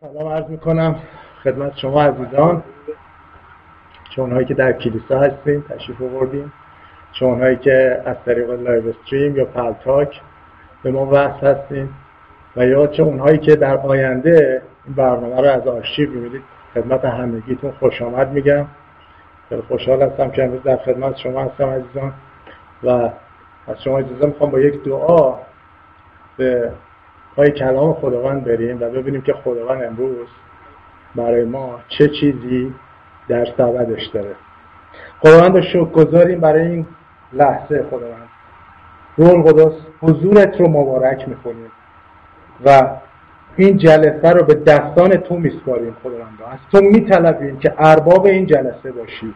سلام عرض می‌کنم خدمت شما عزیزان. چه اون هایی که در کلیسا هستیم تشریف آوردیم چه اون هایی که از طریق live stream یا Paltalk به ما وصل هستیم و یا چه اونهایی که در آینده این برنامه رو از آرشیو می‌بینید خدمت همگیتون خوش آمد میگم. خیلی خوشحال هستم که امروز در خدمت شما هستم عزیزان. و از شما اجازه می‌خوام با یک دعا به پای کلام خداوند بریم و ببینیم که خداوند امروز برای ما چه چیزی در سبدش داره. خداوند رو شکر گذاریم برای این لحظه خداوند. روح القدس حضورت رو مبارک می‌کنیم و این جلسه رو به دستان تو میسپاریم خداوند از تو میطلبیم که ارباب این جلسه باشی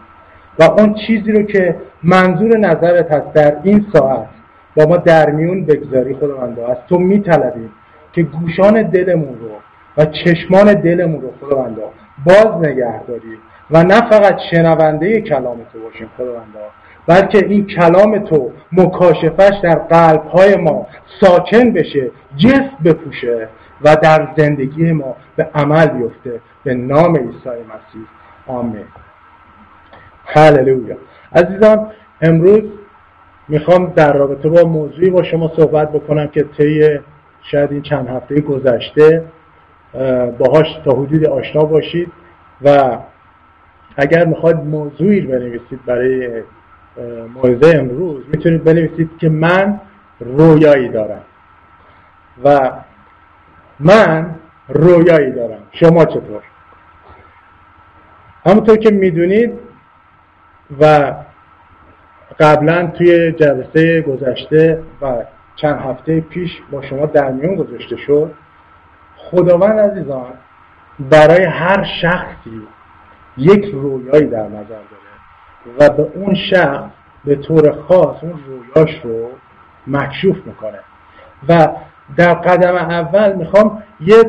و اون چیزی رو که منظور نظرت هست در این ساعت با ما در میون بگذاری خداوند از تو میطلبیم که گوشان دلمون رو و چشمان دلمون رو خداوندا باز نگه داری و نه فقط شنونده کلام تو باشیم خداوندا بلکه این کلام تو مکاشفش در قلب های ما ساکن بشه جسم بپوشه و در زندگی ما به عمل بیفته. به نام عیسی مسیح. آمین. هللویا. عزیزان امروز می‌خوام در رابطه با موضوعی با شما صحبت بکنم که طی شاید این چند هفته گذشته باهاش تا حدود آشنا باشید و اگر می‌خواد موضوعی بنویسید برای موعظه امروز می‌تونید بنویسید که من رویایی دارم و من رویایی دارم. شما چطور؟ همونطور که می‌دونید و قبلا توی جلسه گذشته و چند هفته پیش با شما در میون گذاشته شد. خداوند عزیزان برای هر شخصی یک رویایی در نظر داره و به اون شخص به طور خاص اون رویاش رو مکشوف می‌کنه. و در قدم اول می‌خوام یه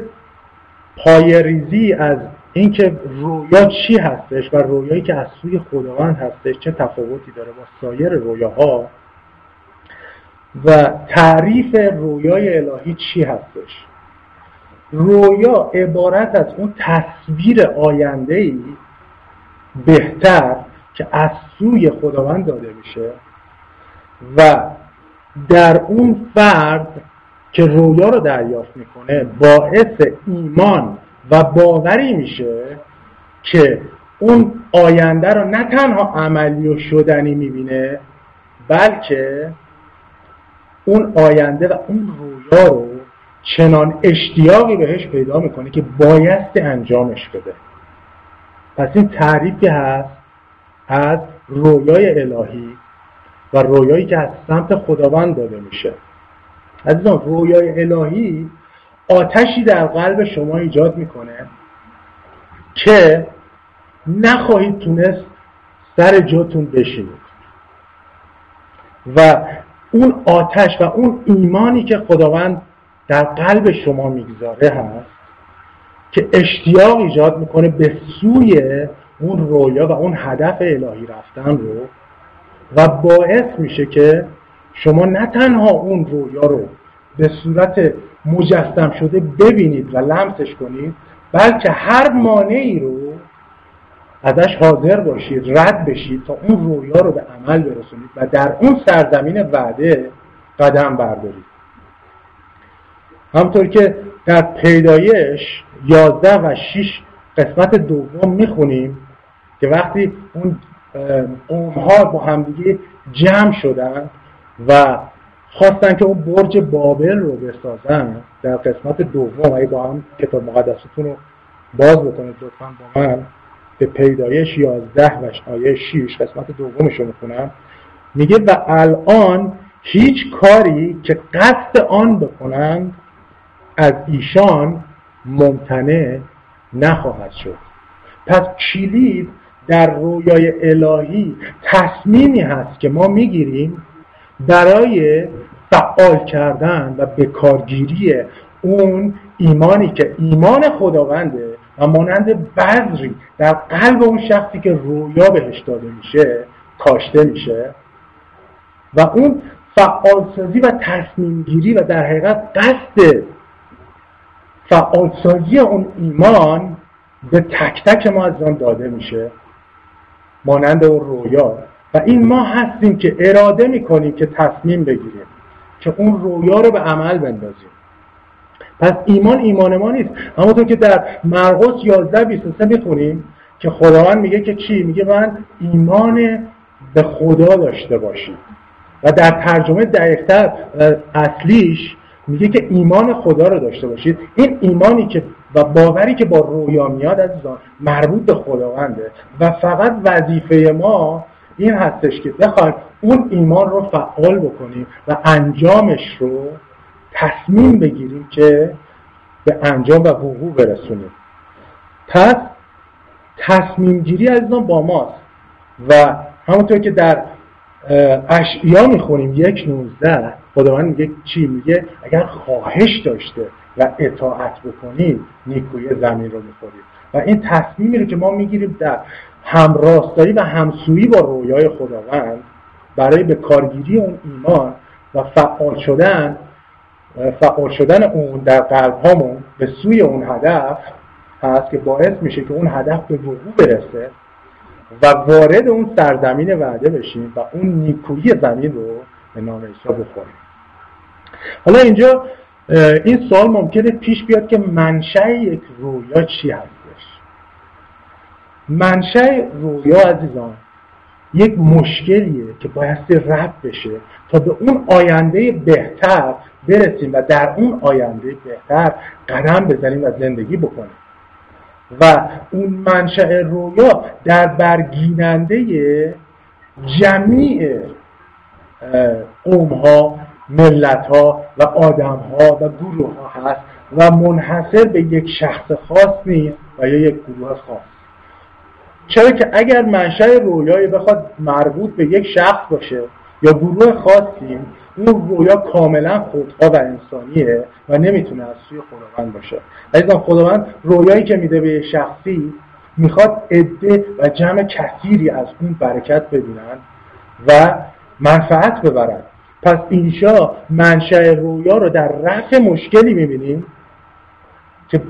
پای ریزی از اینکه رویا چی هستش و رویایی که از سوی خداوند هستش چه تفاوتی داره با سایر رویاها و تعریف رویای الهی چی هستش؟ رویا عبارت از اون تصویر آینده ای بهتر که از سوی خداوند داده میشه و در اون فرد که رویا رو دریافت می‌کنه باعث ایمان و باوری میشه که اون آینده رو نه تنها عملی و شدنی می‌بینه بلکه اون آینده و اون رویا رو چنان اشتیاقی بهش پیدا می‌کنه که بایست انجامش بده. پس این تعریفی هست از رویای الهی و رویایی که از سمت خداوند داده میشه. عزیزان رویای الهی آتشی در قلب شما ایجاد می‌کنه که نخواهید تونست سر جاتون بشینید. و اون آتش و اون ایمانی که خداوند در قلب شما می‌گذاره هست که اشتیاق ایجاد می‌کنه به سوی اون رویا و اون هدف الهی رفتن رو و باعث میشه که شما نه تنها اون رویا رو به صورت مجسم شده ببینید و لمسش کنید بلکه هر مانعی رو ازش حاضر باشید رد بشید تا اون رویا رو به عمل برسونید و در اون سرزمین وعده قدم بردارید. همطور که در پیدایش یازده و شیش قسمت دوم می‌خونیم که وقتی اون قومها با همدیگه جمع شدن و خواستن که اون برج بابل رو بسازن در قسمت دوم اگه با هم کتاب مقدستون رو باز بکنید لطفا با من. به پیدایش 11 و آیه 6 قسمت دومش رو می‌خونم. میگه و الان هیچ کاری که قصد آن بکنند از ایشان ممتنع نخواهد شد. پس کلید در رویای الهی تصمیمی هست که ما می‌گیریم برای فعال کردن و بکارگیری اون ایمانی که ایمان خداونده و مانند بذری در قلب اون شخصی که رویا بهش داده میشه کاشته میشه و اون فعالسازی و تصمیم گیری و در حقیقت قصد فعالسازی اون ایمان به تک تک ما از آن داده میشه مانند اون رویا. و این ما هستیم که اراده می‌کنیم که تصمیم بگیریم که اون رویا رو به عمل بندازیم. پس ایمان ایمان ما نیست. همونطور که در مرقس 11 23 می‌خونیم که خداوند میگه که چی؟ میگه من ایمان به خدا داشته باشید و در ترجمه دقیقتر اصلیش میگه که ایمان خدا رو داشته باشید. این ایمانی که و باوری که با رویا میاد عزیزان مربوط به خداونده. و فقط وظیفه ما این هستش که بخوایم اون ایمان رو فعال بکنیم و انجامش رو تصمیم بگیریم که به انجام و وقوع برسونیم. پس تصمیم گیری از با ماست و همونطور که در اشعیا می‌خونیم یک نوزده خداوند میگه چی؟ میگه اگر خواهش داشته و اطاعت بکنیم نیکوی زمین رو می‌خوریم. و این تصمیمی رو که ما می‌گیریم در همراستایی و همسویی با رویای خداوند برای به کارگیری اون ایمان و فعال شدن فعال شدن اون در قلب هامون به سوی اون هدف هست که باعث میشه که اون هدف به وقوع برسه و وارد اون سرزمین وعده بشیم و اون نیکویی زمین رو به نام عیسی بخوریم. حالا اینجا این سوال ممکنه پیش بیاد که منشأ یک رویا چی هستش؟ منشأ رویا عزیزان یک مشکلیه که بایستی رب بشه تا به اون آینده بهتر برسیم و در اون آینده بهتر قدم بزنیم و زندگی بکنیم. و اون منشأ رویا در برگیننده جمیع قوم ها ملت ها و آدم ها و گروه ها هست و منحصر به یک شخص خاص نیست و یا یک گروه خاص. چرا که اگر منشأ رویای بخواد مربوط به یک شخص باشه یا گروه خاصی اون رویا کاملا خودخواه و انسانیه و نمی‌تونه از سوی خداوند باشه. عزیزان خداوند رویایی که میده به شخصی می‌خواد عده و جمع کثیری از اون برکت ببینن و منفعت ببرن. پس اینشا منشأ رویا رو در رفع مشکلی می‌بینیم که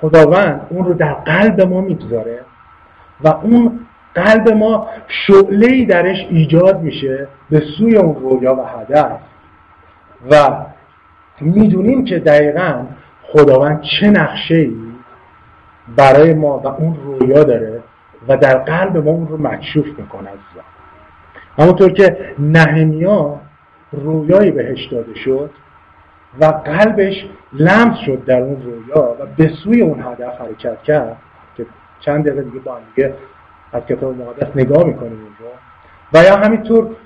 خداوند اون رو در قلب ما می‌گذاره. و اون قلب ما شعله درش ایجاد میشه به سوی اون رویا و هدف. و می‌دونیم که دقیقا خداوند چه نقشه ای برای ما و اون رویا داره و در قلب ما اون رو مکشوف می‌کنه عزیزان همونطور که نهمیا رویایی بهش داده شد و قلبش لمس شد در اون رویا و به سوی اون هدف حرکت کرد چند دقیقه دیگه با دیگه از کتاب مقدس نگاه می‌کنیم اونجا و یا همینطور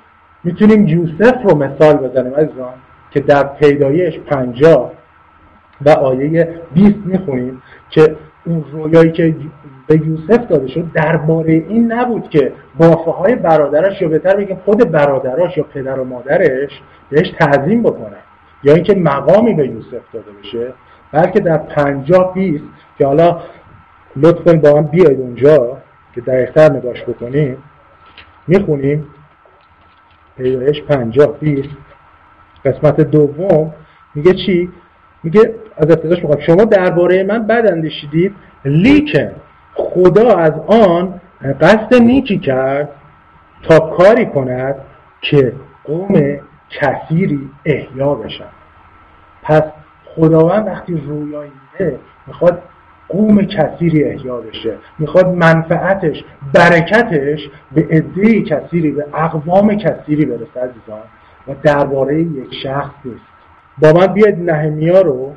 می‌تونیم یوسف رو مثال بزنیم عزیزان که در پیدایش پنجاه و آیه 20 می‌خونیم که اون رویایی که به یوسف داده شد درباره این نبود که بافه های برادرش یا بهتر بگیم خود برادراش یا پدر و مادرش بهش تعظیم بکنن. یا اینکه مقامی به یوسف داده بشه بلکه در پنجاه بیست که حالا لطفا با هم بیاید اونجا که دقیقتر نگاش بکنیم. می‌خونیم. پیدایش پنجاه. بیست قسمت دوم. میگه چی؟ میگه از ابتداش می‌خوام. شما درباره من بد اندیشیدید. لیکن خدا از آن قصد نیکی کرد تا کاری کند که قوم کثیری احیا بشن. پس خداوند وقتی رویایی میده می‌خواد قوم کثیری احیا بشه. می‌خواد منفعتش برکتش به عده کثیری به اقوام کثیری برسه عزیزان. و درباره یک شخص نیست. با من بیاید نهمیا رو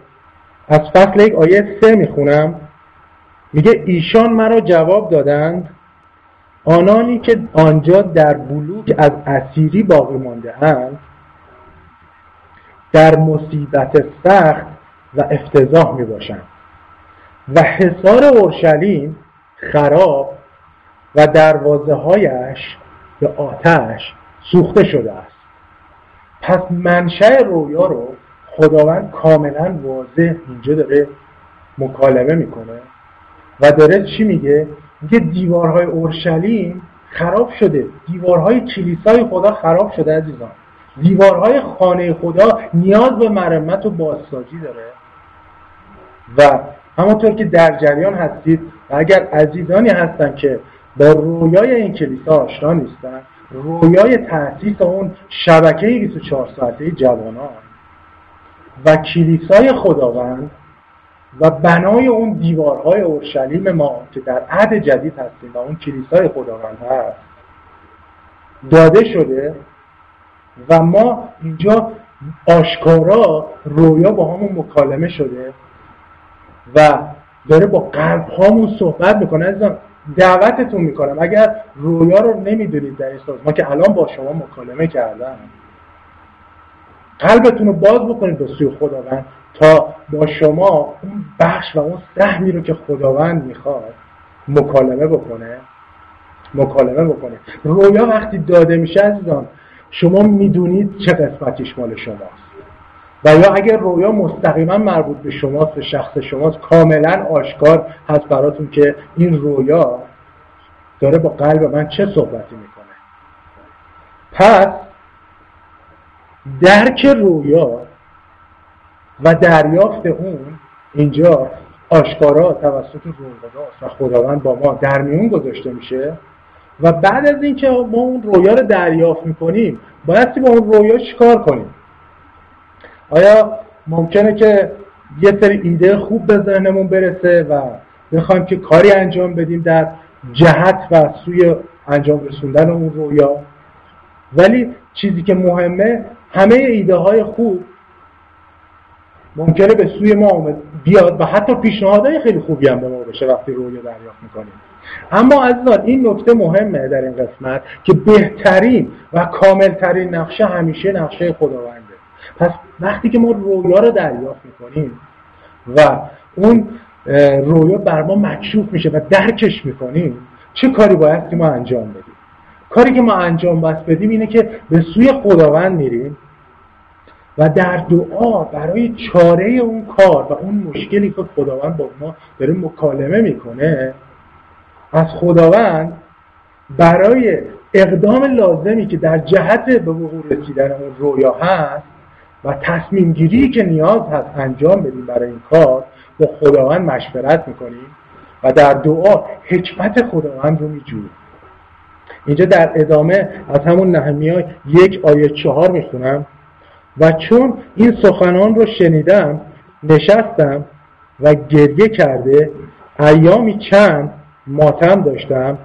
از فصل یک آیه سه می‌خونم. میگه ایشان مرا جواب دادند آنانی که آنجا در بلوک از اسیری باقی مانده اند در مصیبت سخت و افتضاح می باشند و حصار اورشلیم خراب و دروازه هایش به آتش سوخته شده است. پس منشأ رویا رو خداوند کاملا واضح اینجا داره مکالمه می‌کنه و داره چی میگه؟ میگه دیوارهای اورشلیم خراب شده. دیوارهای کلیسای خدا خراب شده عزیزان. دیوارهای خانه خدا نیاز به مرمت و بازسازی داره. و همونطور که در جریان هستید و اگر عزیزانی هستن که با رویای این کلیسا آشنا نیستن رویای تأسیس اون شبکه 24 ساعته جوانان و کلیسای خداوند و بنای اون دیوارهای اورشلیم ما که در عهد جدید هستیم و اون کلیسای خداوند هست داده شده و ما اینجا آشکارا رویا با همون مکالمه شده و داره با قلب هامون صحبت می‌کنه عزیزان. دعوتتون می‌کنم. اگر رویا رو نمی‌دونید در این ما که الان با شما مکالمه کردم. قلبتون رو باز بکنید به سوی خداوند تا با شما اون بخش و اون سهمی رو که خداوند می‌خواد مکالمه بکنه. مکالمه بکنه. رویا وقتی داده میشه عزیزان شما می‌دونید چه قسمتیش مال شماست. و یا اگر رویا مستقیما مربوط به شماست به شخص شماست کاملا آشکار هست براتون که این رویا داره با قلب من چه صحبتی می‌کنه. پس درک رویا و دریافت اون اینجا آشکارا توسط روحخداست و خداوند با ما در میون گذاشته میشه و بعد از اینکه ما اون رویا رو دریافت می‌کنیم باید با اون رویا چیکار کنیم؟ آیا ممکنه که یه سری ایده خوب به ذهنمون برسه و بخوایم که کاری انجام بدیم در جهت و سوی انجام رسوندن اون رویا؟ ولی چیزی که مهمه همه ایده های خوب ممکنه به سوی ما بیاد و حتی پیشنهادهای خیلی خوبی هم به ما بشه وقتی رویا دریافت می‌کنیم. اما عزیزان این نکته مهمه در این قسمت که بهترین و کاملترین نقشه همیشه نقشه خداونده. پس وقتی که ما رویا رو دریافت می‌کنیم و اون رویا بر ما مکشوف میشه و درکش می‌کنیم چه کاری باید که ما انجام بدیم؟ کاری که ما انجام باید بدیم اینه که به سوی خداوند میریم و در دعا برای چاره اون کار و اون مشکلی که خداوند با ما داره مکالمه می‌کنه از خداوند برای اقدام لازمی که در جهت به وقوع رسیدن اون رویا هست و تصمیم گیری که نیاز هست انجام بدیم برای این کار با خداوند مشورت می‌کنیم و در دعا حکمت خداوند رو میجویم اینجا در ادامه از همون نهمی یک آیه چهار می‌خونم. و چون این سخنان رو شنیدم نشستم و گریه کرده ایامی چند ماتم داشتم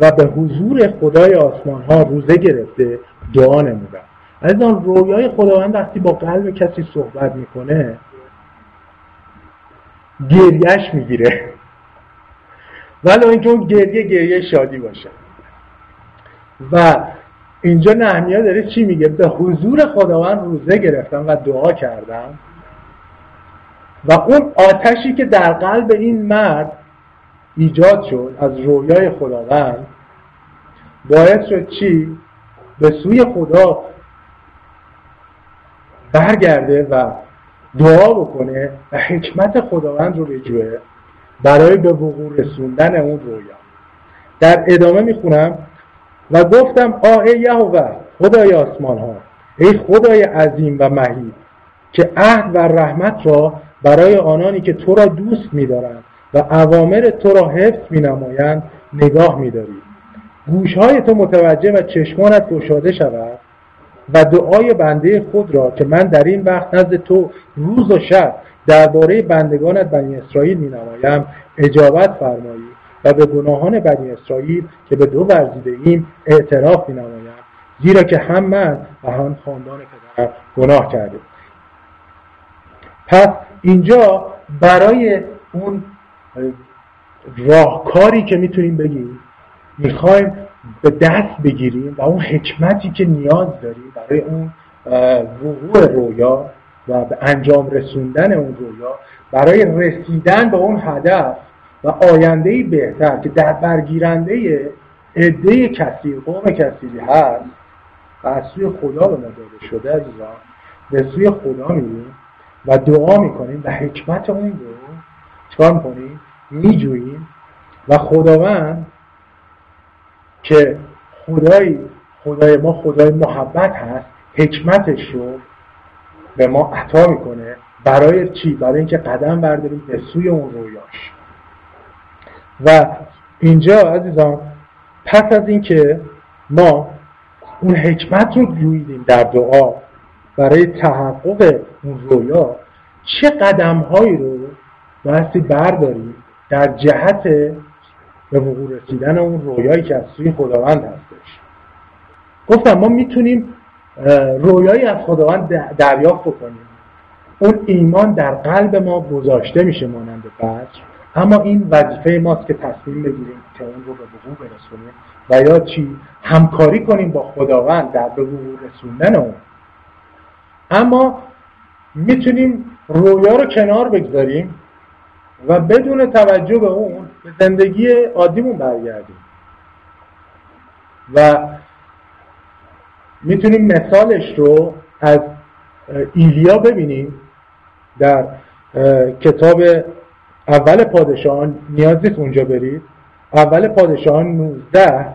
و به حضور خدای آسمان ها روزه گرفته دعا نمودم. آن رویای خداوند وقتی با قلب کسی صحبت می‌کنه گریهش می‌گیره. ولی اینکه اون گریه گریه شادی باشه. و اینجا نهمیا داره چی میگه؟ به حضور خداوند روزه گرفتم و دعا کردم. و اون آتشی که در قلب این مرد ایجاد شد از رویای خداوند باعث شد چی؟ به سوی خدا برگرده و دعا بکنه و حکمت خداوند رو بجوه برای به وقوع رسوندن اون رویا. در ادامه می‌خونم و گفتم آه یهوه خدای آسمان ها ای خدای عظیم و مهید که عهد و رحمت را برای آنانی که تو را دوست می‌دارند و اوامر تو را حفظ نمایند نگاه می‌داری. گوشهای تو متوجه و چشمانت گشاده شود و دعای بنده خود را که من در این وقت نزد تو روز و شب درباره بندگانت بنی اسرائیل می نمایم اجابت فرمایی و به گناهان بنی اسرائیل که به دو ورزیده ایم اعتراف می نمایم زیرا که هم من و هم خاندان پدرم گناه کرده پس اینجا برای اون راهکاری که می‌تونیم بگیم می‌خوایم به دست بگیریم و اون حکمتی که نیاز داریم برای اون وقوع رویا و به انجام رسوندن اون رویا برای رسیدن به اون هدف و آینده بهتر که در برگیرنده عده کثیر قوم کثیری هست و از سوی خدا به ما داده شده عزیزان به سوی خدا میریم و دعا می‌کنیم و حکمت اون رو چکار می‌کنیم؟ میجوییم و خداوند که خدای خدای ما خدای محبت هست حکمتش رو به ما عطا می‌کنه برای چی؟ برای اینکه قدم برداریم به سوی اون رویاش و اینجا عزیزان پس از اینکه ما اون حکمت رو جویدیم در دعا برای تحقق اون رویا چه قدم هایی رو بایستی برداریم در جهت به وقوع رسیدن اون رویایی که از سوی خداوند هستش. گفتم ما می‌تونیم رویایی از خداوند دریافت بکنیم. اون ایمان در قلب ما گذاشته میشه مانند بچ اما این وظیفه ماست که تصمیم بگیریم که اون رو به وقوع برسونیم و یا چی؟ همکاری کنیم با خداوند در به وقوع رسوندن اون. اما می‌تونیم رویا رو کنار بگذاریم و بدون توجه به اون به زندگی عادیمون برگردیم. و می‌تونیم مثالش رو از ایلیا ببینیم در کتاب اول پادشاهان. نیاز نیست اونجا برید. اول پادشاهان 19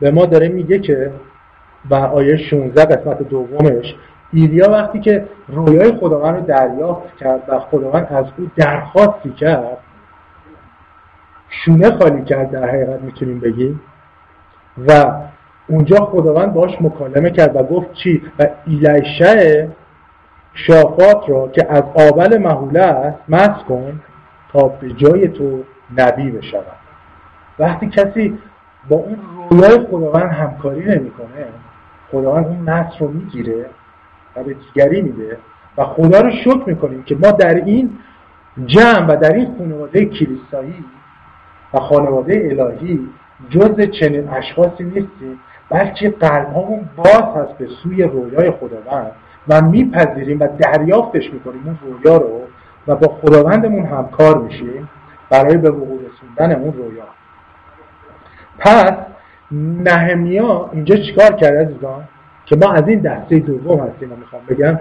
به ما داره میگه که و آیه 16 قسمت دومش ایلیا وقتی که رویای خداوند رو دریافت کرد و خداوند از او درخواستی کرد شونه خالی کرد در حقیقت می‌تونیم بگیم. و اونجا خداوند باش مکالمه کرد و گفت چی؟ و ایلیشه شافات را که از آبل محوله است کن تا به جای تو نبی بشود. وقتی کسی با اون رویای خداوند همکاری نمی‌کنه خداوند اون مس رو می‌گیره و به دیگری میده و خدا رو شکر می‌کنیم که ما در این جمع و در این خانواده کلیسایی خانواده الهی جز چنین اشخاصی نیستیم بلکه قلبهامون باز هست به سوی رویای خداوند و میپذیریم و دریافتش می‌کنیم اون رویا رو و با خداوندمون همکار میشیم برای به وقوع رسوندن اون رویا. پس نهمیا اینجا چیکار کرد عزیزان؟ که ما از این دسته دوم هستیم و می‌خوام بگم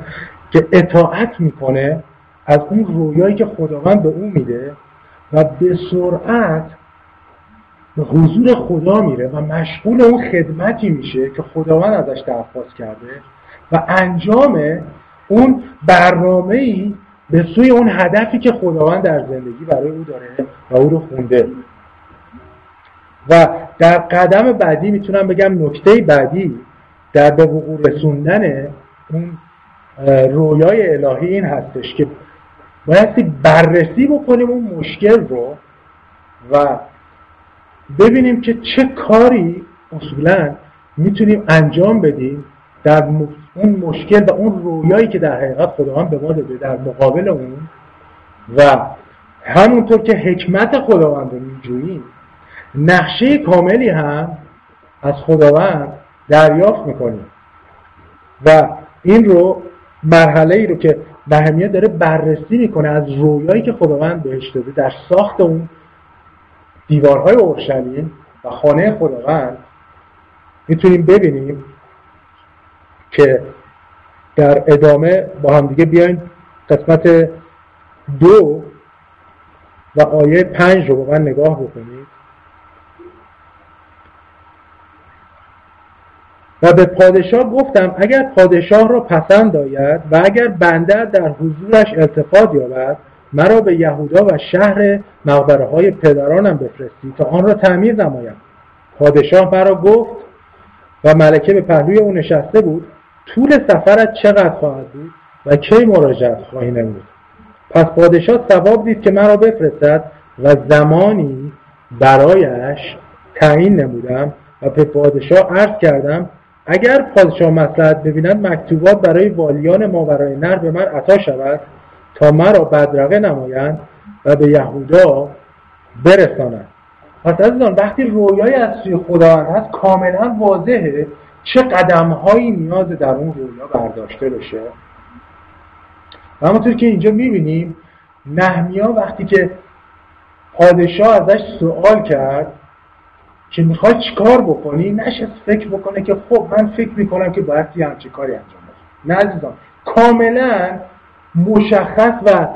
که اطاعت می‌کنه از اون رویایی که خداوند به اون میده و به سرعت به حضور خدا میره و مشغول اون خدمتی میشه که خداوند ازش درخواست کرده و انجام اون برنامه ای به سوی اون هدفی که خداوند در زندگی برای او داره و او رو خونده. و در قدم بعدی می‌تونم بگم نکته بعدی در به وقوع رسوندن اون رویای الهی این هستش که بایستی بررسی بکنیم اون مشکل رو و ببینیم که چه کاری اصولا می‌تونیم انجام بدیم در اون مشکل و اون رویایی که در حقیقت خداوند به ما داده در مقابل اون. و همونطور که حکمت خداوند رو میجوییم نقشه کاملی هم از خداوند دریافت می‌کنیم. و این رو مرحله ای رو که بهمیه داره بررسی می‌کنه از رویایی که خداوند بهش داده در ساخت اون دیوارهای اورشلیم و خانه خداوند می‌تونیم ببینیم که در ادامه با هم دیگه بیاین قسمت دو و آیه پنج رو با من نگاه بکنید. و به پادشاه گفتم اگر پادشاه را پسند آید و اگر بنده در حضورش التفات یابد مرا به یهودا و شهر مقبره های پدرانم بفرستی تا آن را تعمیر نمایم. پادشاه مرا گفت و ملکه به پهلوی او نشسته بود طول سفرت چقدر خواهد بود و کی مراجعت خواهی نمود؟ پس پادشاه ثواب دید که مرا بفرستد و زمانی برایش تعیین نمودم و به پادشاه عرض کردم اگر پادشاه مسلحت ببیند مکتوبات برای والیان ما برای نر به من عطا شود. تا مرا بدرقه نمایند و به یهودا برسانند. پس عزیزان وقتی رویای از سوی خداوند هست کاملا واضحه چه قدم هایی نیاز در اون رویا برداشته بشه. و همونطور که اینجا می‌بینیم نهمیا وقتی که پادشاه ازش سوال کرد که می‌خوای چیکار بکنی نشست فکر بکنه که خب من فکر می‌کنم که باید یه همچه کاری انجام بدم نه عزیزان کاملا مشخص و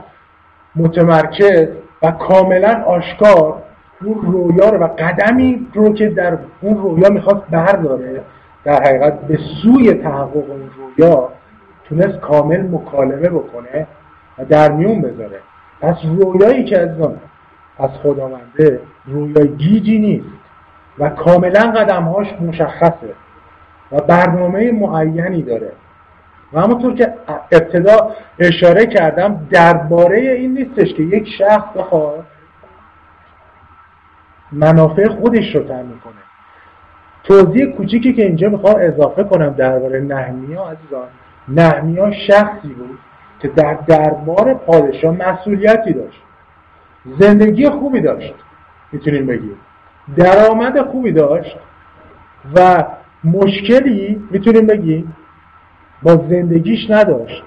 متمرکز و کاملا آشکار اون رویا رو و قدمی رو که در اون رویا می‌خواست برداره در حقیقت به سوی تحقق اون رویا تونست کامل مکالمه بکنه و در میون بذاره. پس رویایی که از از خداونده رویای گیجی نیست و کاملا قدمهاش مشخصه و برنامه معینی داره. و همونطور که ابتدا اشاره کردم درباره این نیستش که یک شخص بخواد منافع خودش رو تعمین کنه توضیح کوچیکی که اینجا می‌خوام اضافه کنم درباره نهمیا عزیزان. نهمیا شخصی بود که در دربار پادشاه مسئولیتی داشت. زندگی خوبی داشت. می‌تونیم بگیم. درآمد خوبی داشت و مشکلی می‌تونیم بگیم با زندگیش نداشت.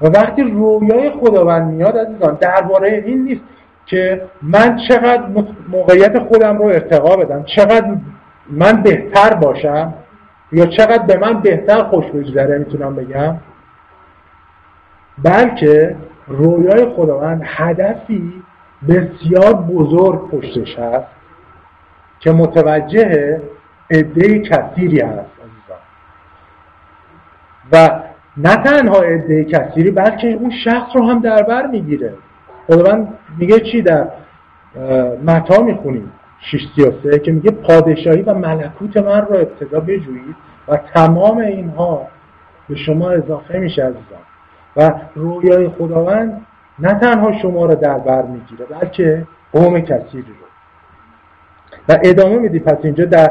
و وقتی رویای خداوند میاد عزیزان درباره این نیست که من چقدر موقعیت خودم رو ارتقا بدم چقدر من بهتر باشم یا چقدر به من بهتر خوش بگذره می‌تونم بگم؟ بلکه رویای خداوند هدفی بسیار بزرگ پشتش هست که متوجه عده کثیری هست. و نه تنها عده کثیری بلکه اون شخص رو هم در بر می‌گیره. خداوند میگه چی در متا می‌خونیم 633 که میگه پادشاهی و ملکوت من رو ابتدا بجویید و تمام اینها به شما اضافه میشه عزیزان. و رویای خداوند نه تنها شما رو در بر می‌گیره بلکه قوم کثیری رو. و ادامه میدی پس اینجا در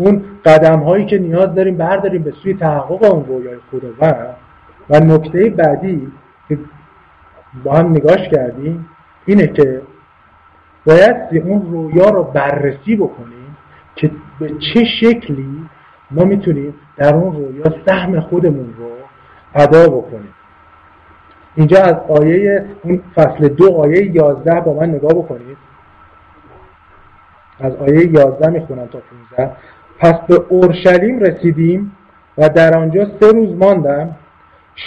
اون قدم هایی که نیاز داریم برداریم به سوی تحقق اون رویای خداوند. و نکته بعدی که با هم نگاش کردیم اینه که باید اون رویا رو بررسی بکنیم که به چه شکلی ما می‌تونیم در اون رویا سهم خودمون رو ادا بکنیم. اینجا از آیه اون فصل دو آیه یازده با من نگاه بکنید. از آیه یازده می‌خونم تا 15 پس به اورشلیم رسیدیم و در آنجا سه روز ماندم.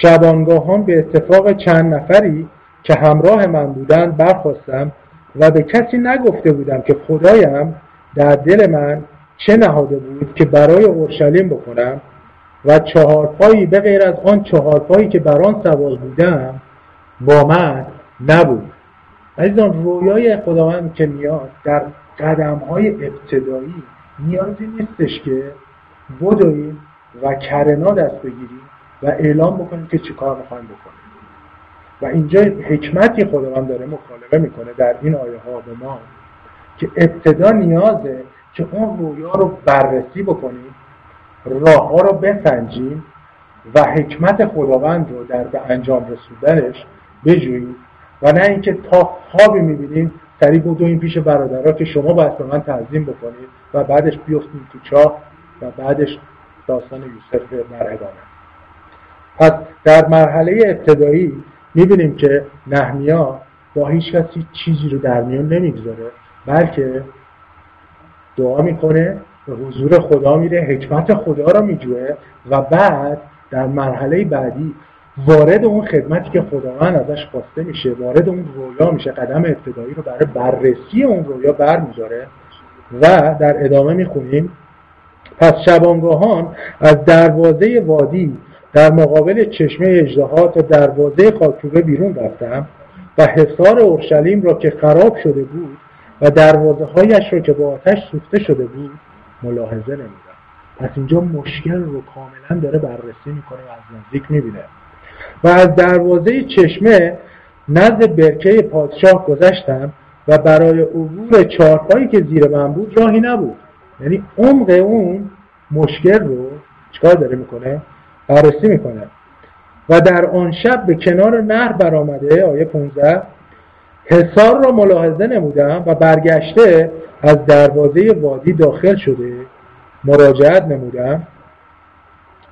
شبانگاهان به اتفاق چند نفری که همراه من بودند برخواستم و به کسی نگفته بودم که خدایم در دل من چه نهاده بود که برای اورشلیم بکنم و چهارپایی به غیر از آن چهارپایی که بر آن سوار بودم با من نبود. عزیزان رویای خداوند که میاد در قدم های ابتدایی نیازی نیستش که بدویم و کرنا دست بگیریم و اعلام بکنیم که چیکار می‌خوایم بکنیم. و اینجا حکمتی خداوند داره مکالمه می‌کنه در این آیه ها به ما که ابتدا نیازه که اون رویا رو بررسی بکنیم راه ها رو بسنجیم و حکمت خداوند رو در به انجام رسوندنش بجوییم و نه اینکه تا خوابی می‌بینیم سریع این پیش برادرها که شما باید به من تعظیم بکنید و بعدش بیفتیم تو چاه و بعدش داستان یوسف ادامه. پس در مرحله ابتدایی می‌بینیم که نحمیا با هیچ کسی چیزی رو در میون نمی‌گذاره بلکه دعا می‌کنه به حضور خدا میره حکمت خدا رو میجوه و بعد در مرحله بعدی وارد اون خدمتی که خداوند ازش خواسته میشه وارد اون رویا میشه قدم ابتدایی رو برای بررسی اون رویا برمیداره و در ادامه می‌خونیم. پس شبانگاهان از دروازه وادی در مقابل چشمه اجدها تا دروازه خاکروبه بیرون رفتم و حصار اورشلیم را که خراب شده بود و دروازه هایش را که با آتش سوخته شده بود ملاحظه نمیدم پس اینجا مشکل رو کاملا داره بررسی می‌کنه و از نزدیک می‌بینه. و از دروازه چشمه نزد برکه پادشاه گذشتم و برای عبور چارپایی که زیر من بود راهی نبود. یعنی عمق اون مشکل رو چکار داره می‌کنه؟ بررسی می‌کنه. و در آن شب به کنار نهر برآمده آیه 15 حصار را ملاحظه نمودم و برگشته از دروازه وادی داخل شده مراجعت نمودم.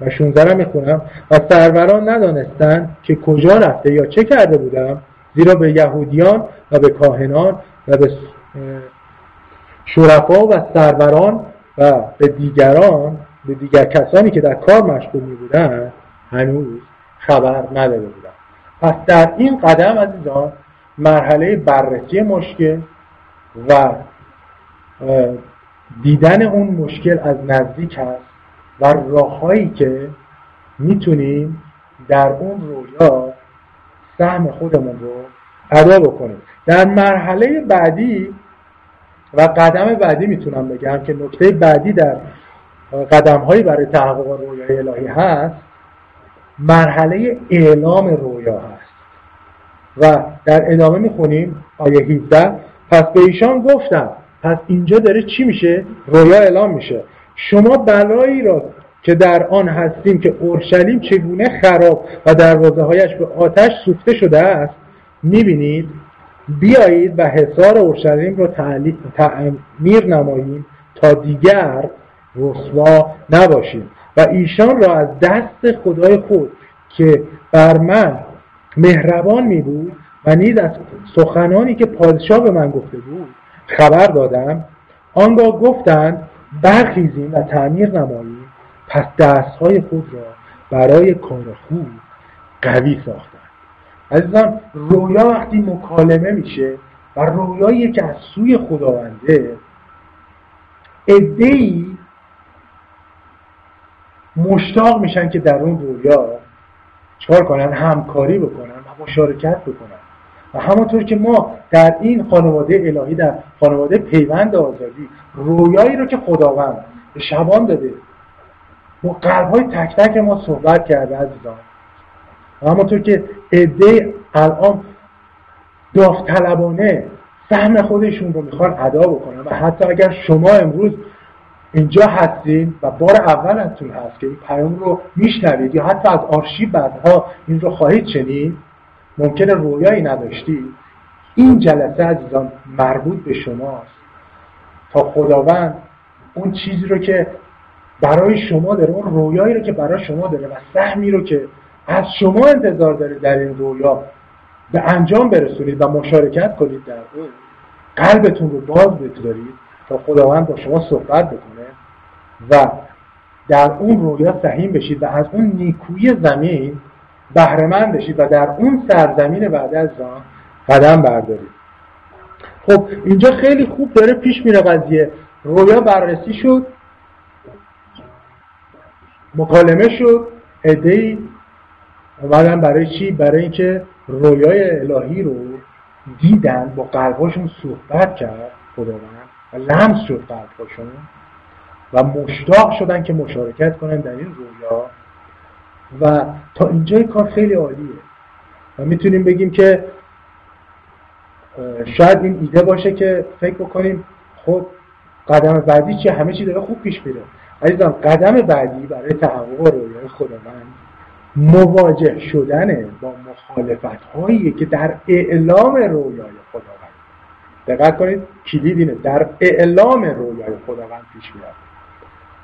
و 16 را می‌خونم و سروران ندانستند که کجا رفته یا چه کرده بودم زیرا به یهودیان و به کاهنان و به شرفا و سروران و به دیگران به دیگر کسانی که در کار مشغول می بودن هنوز خبر نداده بودن پس در این قدم عزیزان مرحله بررسی مشکل و دیدن اون مشکل از نزدیک هست. و راههایی که می‌تونیم در اون رویا سهم خودمون رو ادا بکنیم. در مرحله بعدی و قدم بعدی می‌تونم بگم که نکته بعدی در قدم هایی برای تحقق رویای الهی هست مرحله اعلام رویا هست. و در ادامه می‌خونیم آیه 17 پس به ایشان گفتم پس اینجا داره چی میشه؟ رویا اعلام میشه. شما بلایی را که در آن هستیم که اورشلیم چگونه خراب و دروازه هایش به آتش سوخته شده است می‌بینید؟ بیایید و حصار اورشلیم را تعمیر نماییم تا دیگر رسوا نباشیم. و ایشان را از دست خدای خود که بر من مهربان می بود و نیز از سخنانی که پادشاه به من گفته بود خبر دادم. آنگاه گفتند برخیزیم و تعمیر نماییم پس دستهای خود را برای کار خوب قوی ساختن. عزیزان رویا وقتی مکالمه میشه و رویایی که از سوی خداونده ای مشتاق میشن که در اون رویا چکار کنن همکاری بکنن و مشارکت بکنن. و همونطور که ما در این خانواده الهی در خانواده پیوند آزادی رویایی رو که خداوند به شبان داده با قلب های تک تک ما صحبت کرده عزیزان. و همونطور که عده الان داوطلبانه سهم خودشون رو می‌خوان ادا بکنن. و حتی اگر شما امروز اینجا هستین و بار اول هست که این پیام رو میشنوید یا حتی از آرشیو بعدها این رو خواهید شنید ممکنه رویایی نداشتی. این جلسه عزیزان مربوط به شماست. تا خداوند اون چیزی رو که برای شما داره اون رویایی رو که برای شما داره و سهمی رو که از شما انتظار داره در این رویا به انجام برسونید و مشارکت کنید در اون قلبتون رو باز بگذارید تا خداوند با شما صحبت بکنه و در اون رویا سهیم بشید و از اون نیکوی زمین بهرهمند بشید و در اون سرزمین بعد از آن قدم بردارید خب اینجا خیلی خوب داره پیش میره قضیه. رویا بررسی شد. مکالمه شد. ادهی اومدن برای چی؟ برای اینکه رویای الهی رو دیدن با قلباشون صحبت کرد خداوند و لمس شد قلباشون و مشتاق شدن که مشارکت کنن در این رویا. و تا اینجای کار خیلی عالیه. و می‌تونیم بگیم که شاید این ایده باشه که فکر بکنیم خب قدم بعدی چیه؟ همه چی داره خوب پیش میره. عزیزان قدم بعدی برای تحقق رویای خداوند مواجه شدن با مخالفت هایی که در اعلام رویای خداوند. دقت کنید کلید اینه در اعلام رویای خداوند پیش میاد.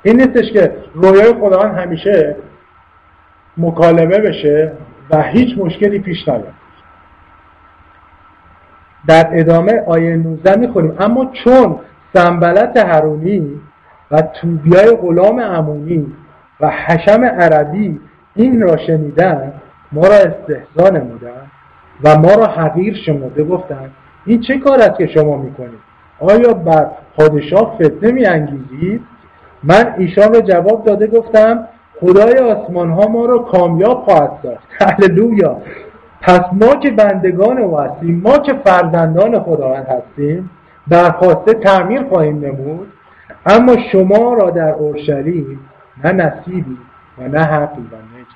این نیستش که رویای خداوند همیشه مکالمه بشه و هیچ مشکلی پیش نیاد. در ادامه آیه 19 می‌خونیم. اما چون سنبلت هرونی و توبیای غلام امونی و حشم عربی این را شنیدن ما را استحضا نمودن و ما را حقیر شمرده گفتند این چه کار است که شما می‌کنید؟ آیا بر پادشاه فتنه میانگیزید؟ من ایشان را جواب داده گفتم خدای آسمان ها ما را کامیاب خواهد ساخت هللویا. پس ما که بندگان او هستیم ما که فرزندان خداوند هستیم درخواسته تعمیر خواهیم نمود. اما شما را در اورشلیم نه نصیبی و نه حقی و نه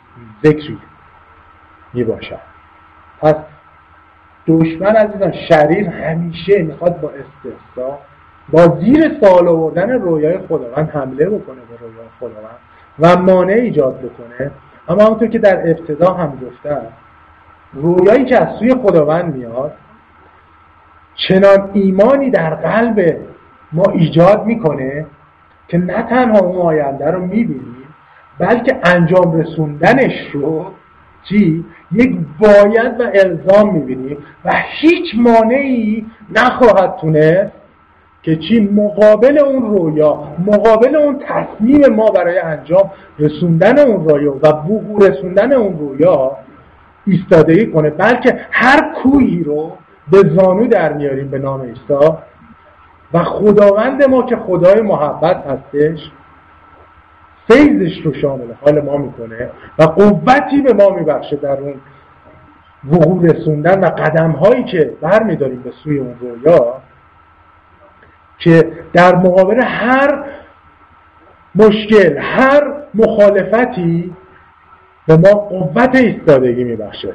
ذکری می باشد پس دشمن عزیزان شریر همیشه می‌خواد با استحصا با زیر سال آوردن رویای خداوند حمله بکنه به رویای خداوند. و مانع ایجاد بکنه اما همونطور که در ابتدا هم گفتم رویایی که از سوی خداوند میاد چنان ایمانی در قلب ما ایجاد می‌کنه که نه تنها اون آینده رو می‌بینیم بلکه انجام رسوندنش رو چی؟ یک باید و الزام می‌بینیم و هیچ مانعی نخواهد تونست که چی مقابل اون رویا مقابل اون تصمیم ما برای انجام رسوندن اون رویا و بوگو رسوندن اون رویا ایستادگی کنه. بلکه هر کویی رو به زانو در میاریم به نام ایسا و خداوند ما که خدای محبت هستش فیضش رو شامل حال ما می‌کنه و قوتی به ما میبخشه در اون وقوع رسوندن و قدم هایی که برمیداریم به سوی اون رویا. که در مقابل هر مشکل هر مخالفتی به ما قوت ایستادگی میبخشه.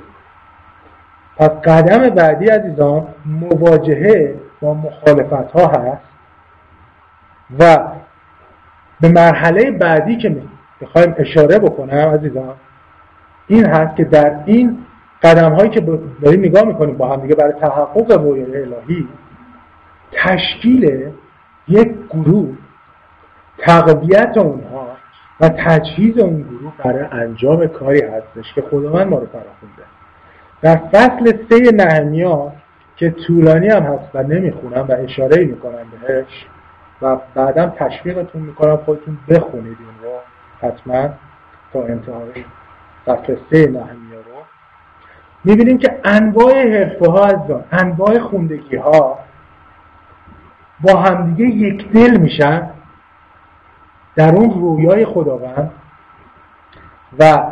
پس قدم بعدی عزیزان مواجهه با مخالفت ها هست و به مرحله بعدی که می‌خوایم اشاره بکنم عزیزان این هست که در این قدم هایی که داریم نگاه می‌کنیم با هم دیگه برای تحقق رویای الهی تشکیل یک گروه تقویت اونها و تجهیز اون گروه برای انجام کاری هستش که خداوند ما رو فراخونده. در فصل سه نهمیا که طولانی هم هست و نمی‌خونم و اشاره می‌کنم بهش و بعدم تشویقتون می‌کنم خودتون بخونید این رو حتما تا انتهای فصل سه نهمیا رو. می‌بینیم که انواع حرفه ها از انواع خوندگی ها با همدیگه یک دل میشن در اون رویای خداوند و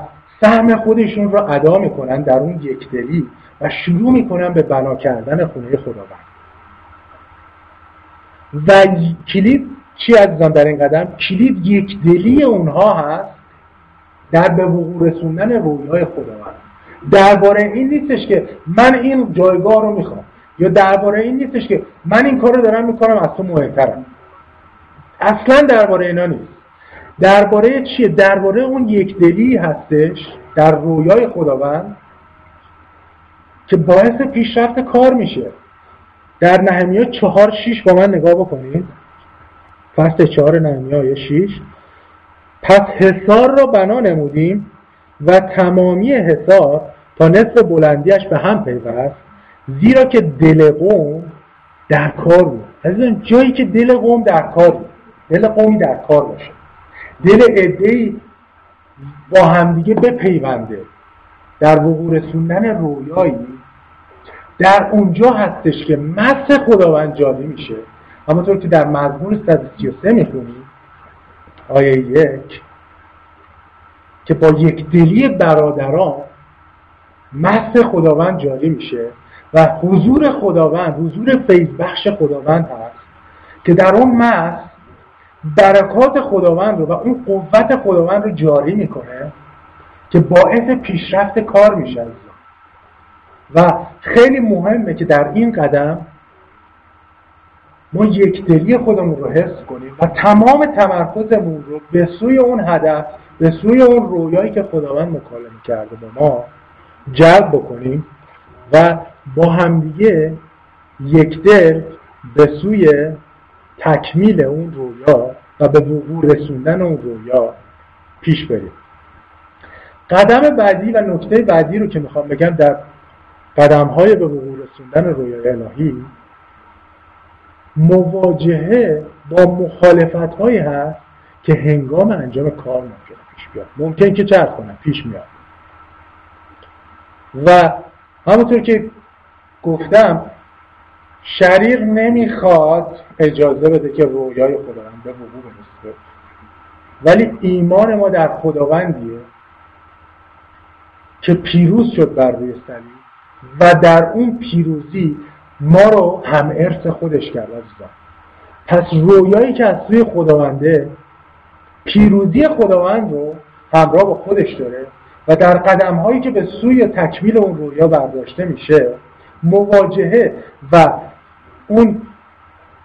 سهم خودشون رو ادا می‌کنن در اون یکدلی و شروع می‌کنن به بنا کردن خونه خداوند. و کلید چی عزیزان در این قدم؟ کلید یکدلی اونها هست در به وقوع رسوندن رویای خداوند. درباره این نیستش که من این جایگاه رو می‌خوام. یا درباره این نیستش که من این کار رو دارم می‌کنم از تو مهمترم. اصلا درباره اینا نیست. درباره چیه درباره اون یک دلی هستش در رویای خداوند که باعث پیشرفت کار میشه. در نهمیا چهار شیش با من نگاه بکنید. فصل چهار نهمیا شیش. پس حسار را بنا نمودیم و تمامی حسار تا نصف بلندیش به هم پیوست. زیرا که دل قوم در کار بود. از جایی که دل قوم در کار بود. دل قومی در کار باشه. دل ادهی با همدیگه بپیونده. در وقوع رسوندن رویایی. در اونجا هستش که مس خداوند جاری میشه. همونطور که در مزمور 133 می‌خونیم آیه یک که با یک دلی برادران مس خداوند جاری میشه. و حضور خداوند حضور فیض بخش خداوند هست که در اون مس برکات خداوند رو و اون قوت خداوند رو جاری می‌کنه که باعث پیشرفت کار میشه و خیلی مهمه که در این قدم ما یکدلی خودمون رو حس کنیم و تمام تمرکزمون رو به سوی اون هدف به سوی اون رویایی که خداوند مکالمه کرده با ما جلب بکنیم و با همدیگه دل به سوی تکمیل اون رویا و به وقوع رسوندن اون رویا پیش بریم. قدم بعدی و نکته بعدی رو که می‌خوام بگم در قدم های به وقوع رسوندن رویای الهی مواجهه با مخالفت هایی هست که هنگام انجام کار ممکنه پیش بیاد. ممکن که چه کنم پیش میاد. و همونطور که گفتم شریر نمی‌خواد اجازه بده که رویای خداوند به وقوع برسه. ولی ایمان ما در خداوندیه که پیروز شد بر روی صلیب و در اون پیروزی ما رو هم ارث خودش کرد عزیزان. پس رویایی که از سوی خداونده پیروزی خداوند رو همراه با خودش داره و در قدم هایی که به سوی تکمیل اون رویا برداشته میشه مواجهه و اون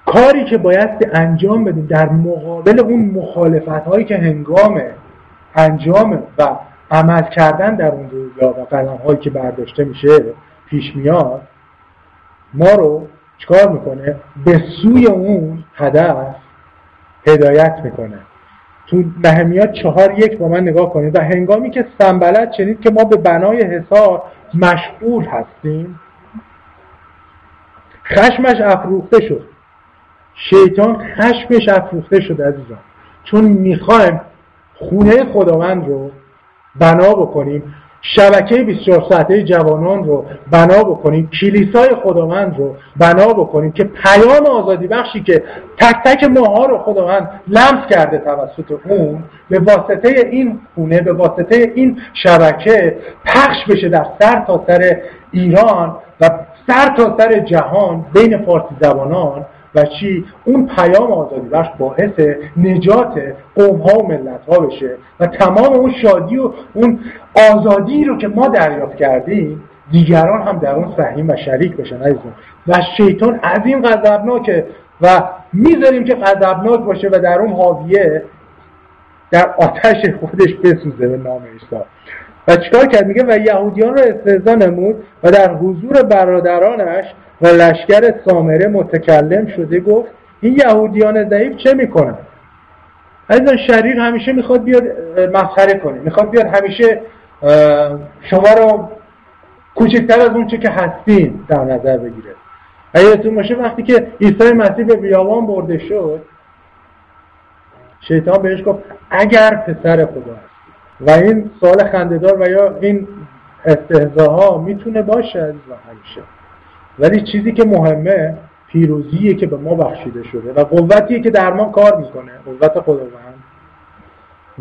کاری که باید انجام بدیم در مقابل اون مخالفت هایی که هنگام انجام و عمل کردن در اون رویا و قدم هایی که برداشته میشه پیش میاد ما رو چکار می‌کنه؟ به سوی اون هدف هدایت می‌کنه. تو نهمیا چهار یک با من نگاه کنید و هنگامی که سنبلت شنید که ما به بنای حصار مشغول هستیم خشمش افروخته شد. شیطان خشمش افروخته شد عزیزان. چون می‌خوایم خونه خداوند رو بنا بکنیم شبکه 24 ساعته جوانان رو بنا بکنیم کلیسای خداوند رو بنا بکنیم که پیام آزادی بخشی که تک تک ماها رو خداوند لمس کرده توسط اون به واسطه این خونه به واسطه این شبکه پخش بشه در سر تا سر ایران و سر تا سر جهان بین فارسی زبانان و چی؟ اون پیام آزادی بخش باعث نجات قوم ها و ملت ها بشه و تمام اون شادی و اون آزادی رو که ما دریافت کردیم دیگران هم در اون سهیم و شریک بشن عزیزان. و شیطان از این غضبناکه و می‌ذاریم که غضبناک باشه و در اون حاویه در آتش خودش بسوزه به نام عیسی. و چیکار کرد؟ میگه و یهودیان را استهزا نمود و در حضور برادرانش و لشکر سامره متکلم شده گفت این یهودیان ضعیف چه می‌کنن؟ از شریر همیشه می‌خواد بیاد مسخره کنه. می‌خواد بیاد همیشه شما رو کوچکتر از اون چه که هستین در نظر بگیره. یادتون باشه وقتی که عیسی مسیح به بیابان برده شد شیطان بهش گفت اگر پسر خدا و این سوال خندهدار و یا این استهزاها می‌تونه باشه از همیشه. ولی چیزی که مهمه پیروزیه که به ما بخشیده شده و قوتیه که در ما کار می‌کنه قوت خداوند.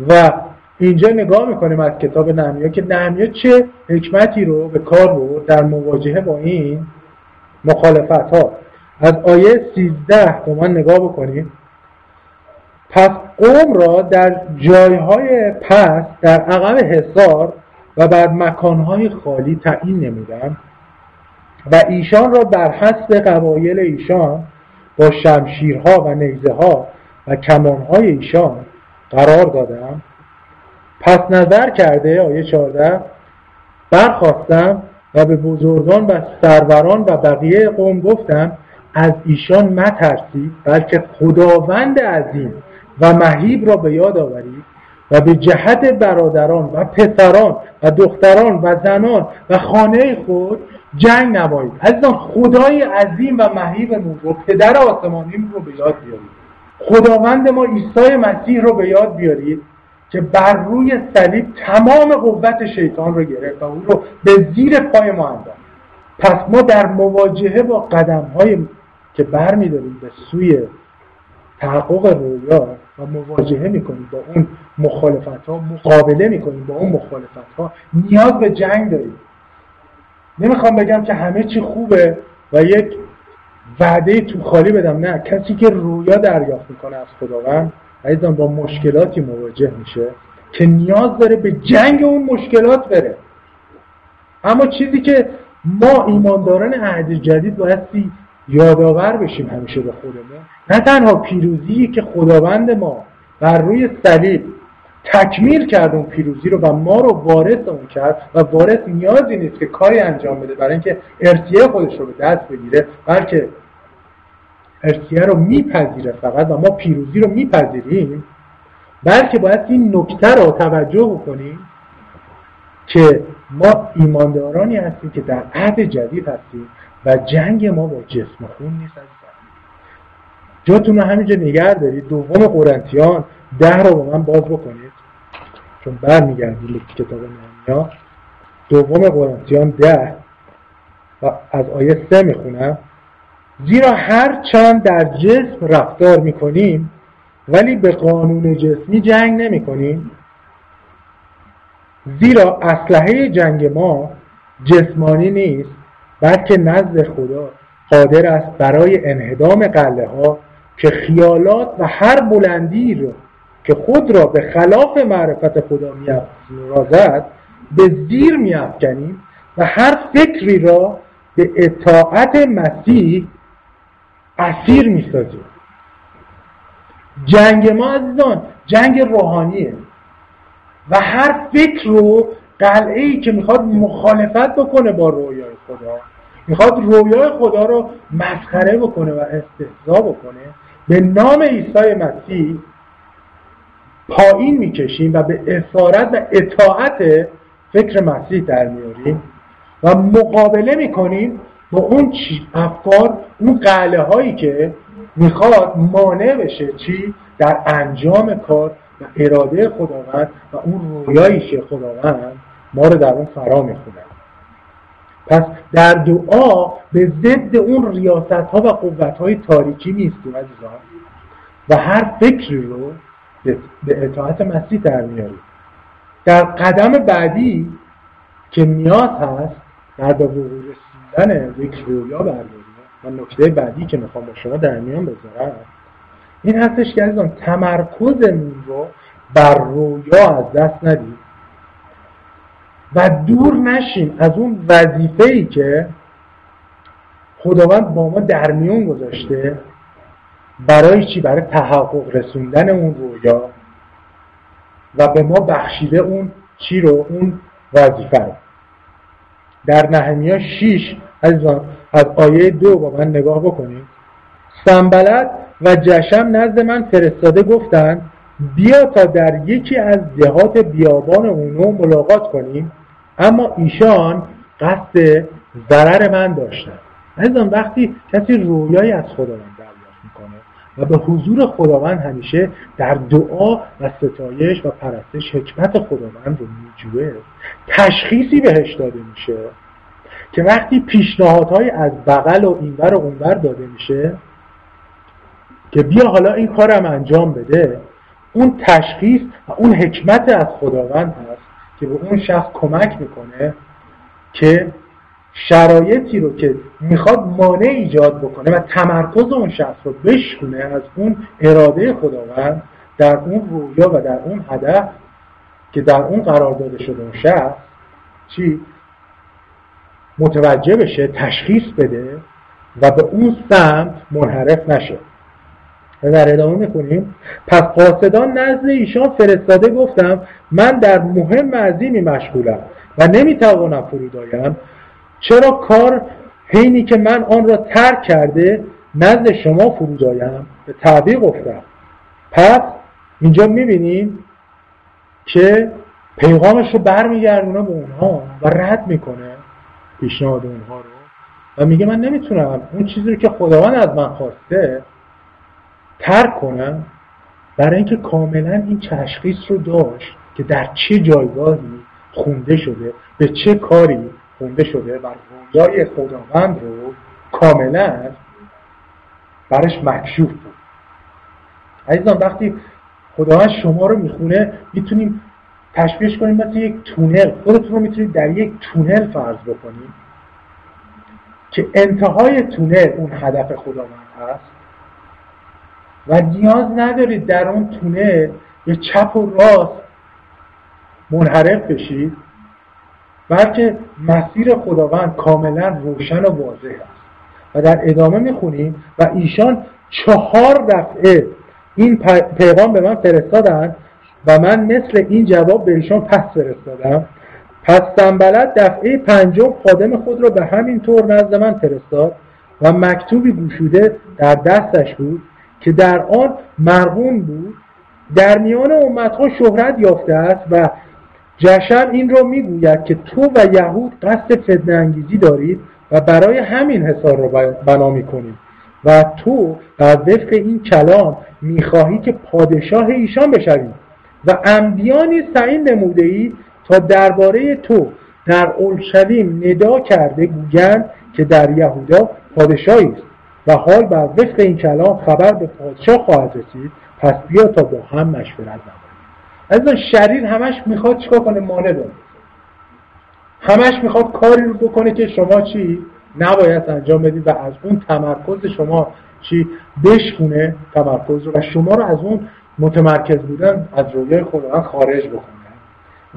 و اینجا نگاه می‌کنیم از کتاب نهمیا که نهمیا چه حکمتی رو به کار برد در مواجهه با این مخالفت ها از آیه 13 با من نگاه بکنیم پس قوم را در جایهای پس در عقب حصار و بر مکانهای خالی تعیین نمودند و ایشان را بر حسب قبایل ایشان با شمشیرها و نیزه ها و کمانهای ایشان قرار دادم. پس نظر کرده آیه 14 برخواستم و به بزرگان و سروران و بقیه قوم گفتم از ایشان مترسید بلکه خداوند عظیم و مهیب را به یاد آورید و به جهت برادران و پسران و دختران و زنان و خانه خود جنگ نمایید. عزیزان خدای عظیم و مهیبمون رو پدر آسمانی رو به یاد بیارید. خداوند ما عیسی مسیح رو به یاد بیارید که بر روی صلیب تمام قوت شیطان رو گرفت و اون رو به زیر پای ما انداخت. پس ما در مواجهه با قدم های که بر به سوی تحقق رویا و مواجهه می‌کنیم با اون مخالفت ها مقابله می‌کنیم با اون مخالفت ها نیاز به جنگ داریم. نمی‌خوام بگم که همه چی خوبه و یک وعده تو خالی بدم نه. کسی که رویا دریافت می‌کنه از خداوند عزیزان با مشکلاتی مواجه میشه که نیاز داره به جنگ اون مشکلات بره. اما چیزی که ما ایمانداران عهد جدید بایستی یادآور بشیم همیشه به خودمون. نه تنها پیروزی که خداوند ما بر روی صلیب تکمیل کرد اون پیروزی رو و ما رو وارث اون کرد و وارث نیازی نیست که کاری انجام بده برای اینکه ارتیه خودش رو به دست بگیره بلکه ارتیه رو میپذیره فقط و ما پیروزی رو میپذیریم بلکه باید این نکته رو توجه بکنیم که ما ایماندارانی هستیم که در عهد جدید هستیم. و جنگ ما با جسم خون نیست جاتون رو همینجا نگر دارید. دوم قرنتیان ده رو با من باز بکنید. چون برمیگردیم کتاب نهمیا دوم قرنتیان ده. و از آیه سه می‌خونم. زیرا هر چند در جسم رفتار می‌کنیم ولی به قانون جسمی جنگ نمی‌کنیم. زیرا اسلحه جنگ ما جسمانی نیست. بلکه نزد خدا قادر است برای انهدام قله ها که خیالات و هر بلندی رو که خود را به خلاف معرفت خدا میافرازد به زیر میافکنیم و هر فکری را به اطاعت مسیح اسیر می‌سازیم. جنگ ما عزیزان جنگ روحانیه و هر فکر رو قلعه ای که می‌خواد مخالفت بکنه با رویای خدا. می‌خواد رویای خدا رو مسخره بکنه و استهزا بکنه. به نام عیسی مسیح پایین می‌کشیم و به اسارت و اطاعت فکر مسیح در میاریم و مقابله می‌کنیم با اون افکار اون قله هایی که می‌خواد مانع بشه چی؟ در انجام کار و اراده خداوند و اون رویایی که خداوند ما رو در اون فرا می‌خونن پس در دعا به ضد اون ریاست ها و قوت های تاریکی نیستیم عزیزان. و هر فکری رو به اطاعت مسیح در میاریم. در قدم بعدی که نیاز هست در به وقوع رسیدن یک رویا برداریم. و نکته بعدی که می‌خوام با شما در میان بذارم این هستش که عزیزان تمرکزمون رو بر رویا از دست ندید. و دور نشیم از اون وظیفه ای که خداوند با ما در میون گذاشته برای چی؟ برای تحقق رسوندن اون رویا و به ما بخشیده اون چی رو؟ اون وظیفه در نهمیا 6 عزیزان از آیه دو با من نگاه بکنید. سنبلت و جشم نزد من فرستاده گفتند بیا تا در یکی از دهات بیابان اونو ملاقات کنیم. اما ایشان قصد ضرر من داشتن. عزیزان وقتی کسی رویایی از خداوند دریافت می‌کنه و به حضور خداوند همیشه در دعا و ستایش و پرستش حکمت خداوند رو میجوه تشخیصی بهش داده میشه که وقتی پیشنهادهای از بغل و اینور و اونور داده میشه که بیا حالا این کارم انجام بده اون تشخیص و اون حکمت از خداوند هست. که به اون شخص کمک می‌کنه که شرایطی رو که می‌خواد مانع ایجاد بکنه و تمرکز اون شخص رو بشکونه از اون اراده خداوند در اون رویا و در اون هدف که در اون قرار داده شده اون شخص چی؟ متوجه بشه تشخیص بده و به اون سمت منحرف نشه. در ادامه می‌کنیم پس قاصدان نزد ایشان فرستاده گفتم من در مهم عظیمی مشغولم و نمی‌توانم فرود آیم. چرا کار حینی که من آن را ترک کرده نزد شما فرود آیم؟ به تعبیر گفتم پس اینجا می‌بینیم که پیغامش رو برمیگردونه به اونها و رد می‌کنه پیشنهاد اونها رو. و میگه من نمی‌تونم. اون چیزی رو که خداوند از من خواسته ترک کنم برای اینکه کاملا این تشخیص رو داشت که در چه جایگاهی خونده شده به چه کاری خونده شده و رویای خداوند رو کاملا برش مکشوف بود. عزیزان وقتی خداوند شما رو می‌خونه می‌تونیم تشبیهش کنیم مثل یک تونل. خودتون رو می‌تونید در یک تونل فرض بکنید که انتهای تونل اون هدف خداوند هست. و نیاز ندارید در اون تونل به چپ و راست منحرف بشید بلکه مسیر خداوند کاملا روشن و واضح است. و در ادامه می‌خونیم و ایشان چهار دفعه این پیغام به من فرستادند و من مثل این جواب به ایشان پس فرستادم. پس سنبلت دفعه پنجم خادم خود را به همین طور نزد من فرستاد و مکتوبی گوشوده در دستش بود. که در آن مرغون بود در میان امتها شهرت یافته است و جشن این را می‌گوید که تو و یهود قصد فتنه انگیزی دارید و برای همین حسار را بنا می‌کنید و تو بر وفق این کلام می‌خواهی که پادشاه ایشان بشوی و انبیانی سعین نموده ای تا درباره تو در اورشلیم ندا کرده گویند که در یهودا پادشاهی است. و حال بر وفق این کلام خبر به پادشاه خواهد رسید پس بیا تا با هم مشورت نماییم از شریر همش می‌خواد چیکار کنه؟ مانع داره. همش می‌خواد کاری رو بکنه که شما چی نباید انجام بدید و از اون تمرکز شما چی بشکونه تمرکز رو و شما رو از اون متمرکز بودن از رویای خداوند خارج بکنه.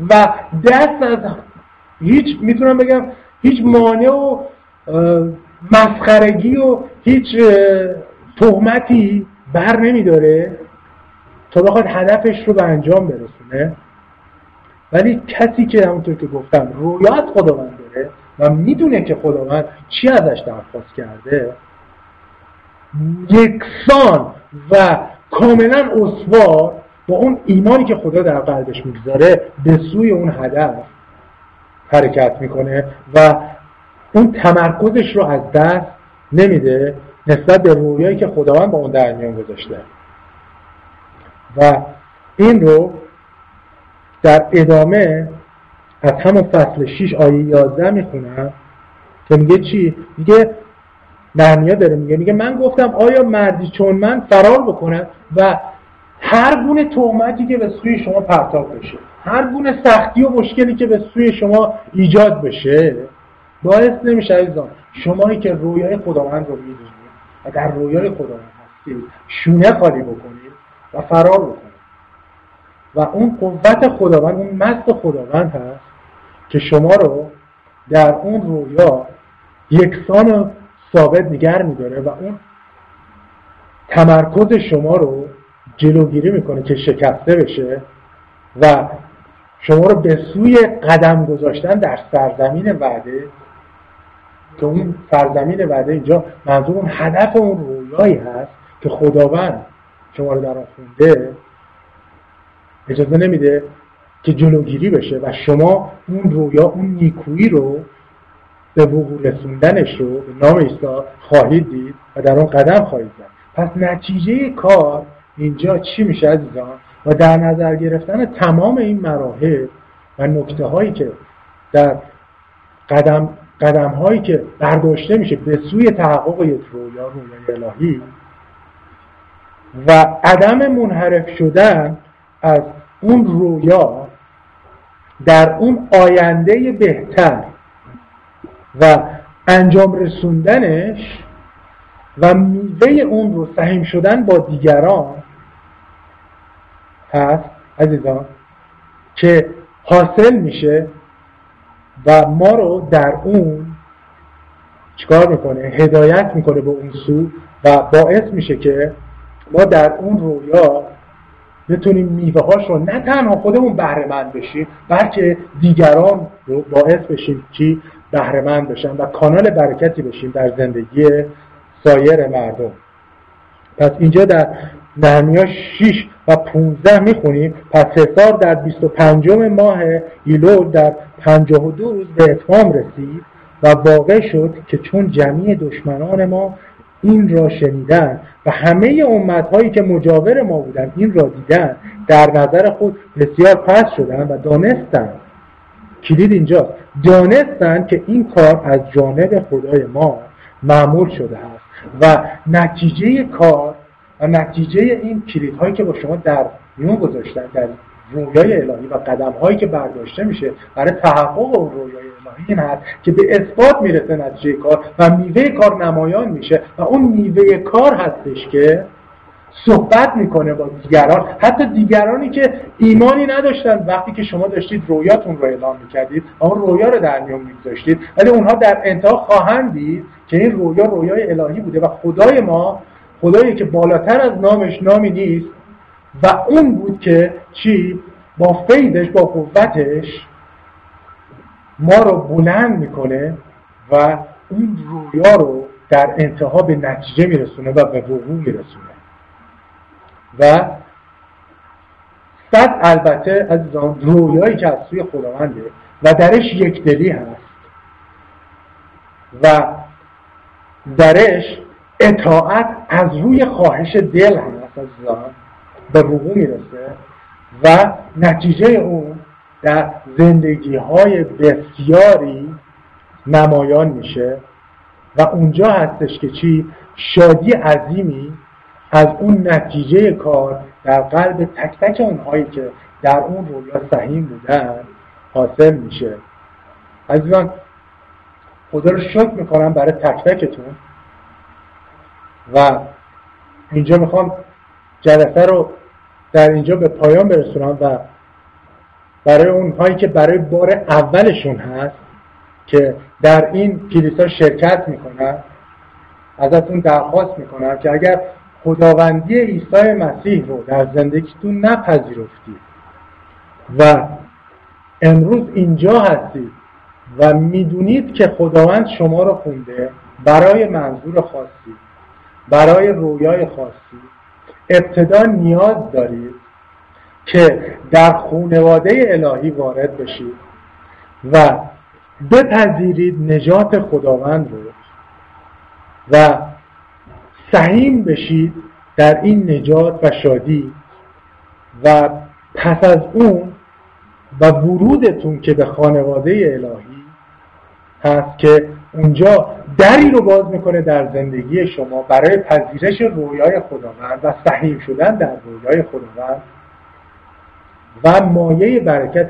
و دست از هیچ می‌تونم بگم هیچ مانع و مسخرگی و هیچ تهمتی بر نمیداره. تا بخواد هدفش رو به انجام برسونه. ولی کسی که همونطور که گفتم رویات خداوند داره و می‌دونه که خداوند چی ازش درخواست کرده یکسان و کاملا اسوار با اون ایمانی که خدا در قلبش می‌گذاره به سوی اون هدف حرکت می‌کنه و اون تمرکزش رو از دست نمیده نسبت به رویایی که خداوند با اون در میان گذاشته و این رو در ادامه از همون فصل 6 آیه 11 می‌خونم که میگه چی؟ میگه نرمیا داره میگه میگه من گفتم آیا مردی چون من فرار بکنم و هر گونه تهمتی که به سوی شما پرتاب بشه هر گونه سختی و مشکلی که به سوی شما ایجاد بشه باعث نمیشه عزیزان شمایی که رویای خداوند رو می‌دونید و در رویای خداوند هستید شونه خالی بکنید و فرار بکنید. و اون قوت خداوند اون مست خداوند هست که شما رو در اون رویا یکسان و ثابت نگر میداره و اون تمرکز شما رو جلوگیری می‌کنه که شکسته بشه و شما رو به سوی قدم گذاشتن در سرزمین وعده که اون سرزمین وعده اینجا منظور اون هدف اون رویایی هست که خداوند شما رو در آن خونده اجازه نمیده که جلوگیری بشه و شما اون رویا اون نیکویی رو به وقوع رسوندنش رو به نام عیسی خواهید دید و در اون قدم خواهید زد. پس نتیجه کار اینجا چی میشه عزیزان؟ و در نظر گرفتن تمام این مراحل و نکته هایی که در قدم قدم هایی که برداشته میشه به سوی تحقق یک رویا رویای الهی و عدم منحرف شدن از اون رویا در اون آینده بهتر و انجام رسوندنش و میوه اون رو سهیم شدن با دیگران هست عزیزان که حاصل میشه و ما رو در اون چیکار می‌کنه هدایت می‌کنه به اون سو و باعث میشه که ما در اون رویا بتونیم میوه هاش رو نه تنها خودمون بهره بشیم بلکه دیگران رو باعث بشیم که بهره بشن و کانال برکتی بشیم در زندگی سایر مردم. پس اینجا در نهمیا 6 و 15 می‌خونیم. پس حسار در 25 ماه ایلول در 52 روز به اتمام رسید و واقع شد که چون جمعی دشمنان ما این را شنیدن و همه امتهایی که مجاور ما بودند این را دیدن در نظر خود بسیار پس شدن و دانستند. کلید اینجا دانستند که این کار از جانب خدای ما معمول شده است و نتیجه کار و نتیجه این کلید هایی که با شما در میون گذاشتن در رویای الهی و قدم هایی که برداشته میشه برای تحقق اون رویای الهی این هست که به اثبات می‌رسه نتیجه کار و میوه کار نمایان میشه و اون میوه کار هستش که صحبت می‌کنه با دیگران. حتی دیگرانی که ایمانی نداشتن. وقتی که شما داشتید رویاتون رو اعلام می‌کردید و اون رویا رو در میون میگذاشتید ولی اونها در انتها خواهند دید که این رویا رویای الهی بوده و خدای ما خدایی که بالاتر از نامش نامی نیست و اون بود که چی؟ با فیدش با قوتش ما رو بلند می‌کنه و اون رویا رو در انتها به نتیجه میرسونه و به وقوع میرسونه. و صد البته از رویایی که از سوی خداونده و درش یک دلی هست و درش اطاعت از روی خواهش دل از به وقوع می‌رسه و نتیجه اون در زندگی های بسیاری نمایان میشه و اونجا هستش که چی؟ شادی عظیمی از اون نتیجه کار در قلب تک تک اونهایی که در اون رویا سهیم بودن حاصل میشه. عزیزان خدا رو شکر می‌کنم برای تک تکتون و اینجا می‌خوام جلسه رو در اینجا به پایان برسونم و برای اونهایی که برای بار اولشون هست که در این کلیسا شرکت می‌کنن ازتون درخواست می‌کنم که اگر خداوندی عیسی مسیح رو در زندگیتون نپذیرفتید و امروز اینجا هستید و می‌دونید که خداوند شما رو خونده برای منظور خاصی. برای رویای خاصی. ابتدا نیاز دارید که در خونواده الهی وارد بشید و بپذیرید نجات خداوند رو و سهیم بشید در این نجات و شادی و پس از اون و ورودتون که به خانواده الهی هست که اونجا دری رو باز می‌کنه در زندگی شما برای پذیرش رویای خداوند و سهیم شدن در رویای خداوند و مایه برکت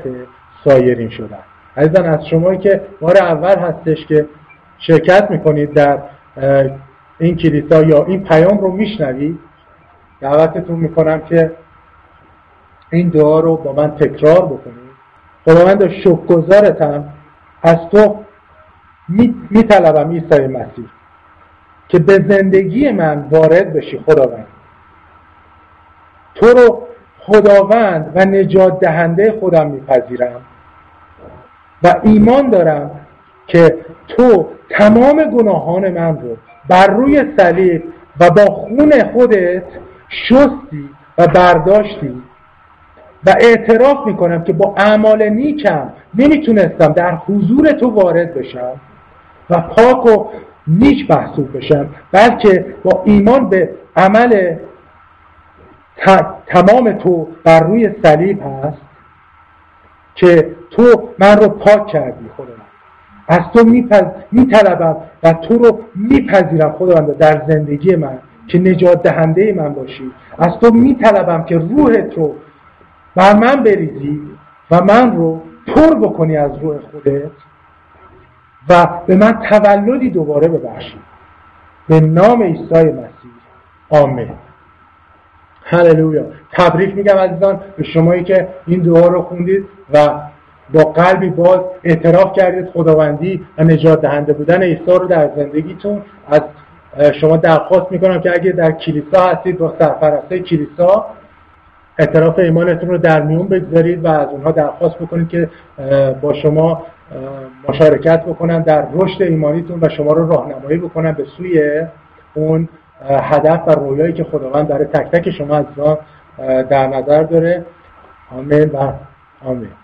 سایرین شدن. عزیزان از شما که بار اول هستش که شرکت می‌کنید در این کلیسا یا این پیام رو میشنوید. دعوتتون می‌کنم که این دعا رو با من تکرار بکنید. خداوند شکرگزارتم از تو میطلبم عیسی مسیح که به زندگی من وارد بشی خداوند. تو رو خداوند و نجات دهنده خودم میپذیرم و ایمان دارم که تو تمام گناهان من رو بر روی صلیب و با خون خودت شستی و برداشتی و اعتراف می‌کنم که با اعمال نیکم نمی‌تونستم در حضور تو وارد بشم. و پاک و نیک محسوب بشم بلکه با ایمان به عمل تمام تو بر روی صلیب هست که تو من رو پاک کردی خداوند. از تو میطلبم و تو رو میپذیرم خداوند در زندگی من که نجات دهنده من باشی. از تو میطلبم که روحت رو بر من بریزی و من رو پر بکنی از روح خودت. و به من تولدی دوباره ببخشی به نام عیسی مسیح. آمین. هللویا. تبریک میگم عزیزان به شمایی که این دعا رو خوندید و با قلبی باز اعتراف کردید. خداوندی و نجات دهنده بودن عیسی رو در زندگیتون از شما درخواست می‌کنم که اگه در کلیسا هستید با سرپرسته کلیسا اعتراف ایمانتون رو در میون بگذارید و از اونها درخواست بکنید که با شما مشارکت بکنن در رشد ایمانیتون و شما رو راهنمایی بکنن به سوی اون هدف و رویایی که خداوند برای تک تک شما از در نظر داره. آمین و آمین.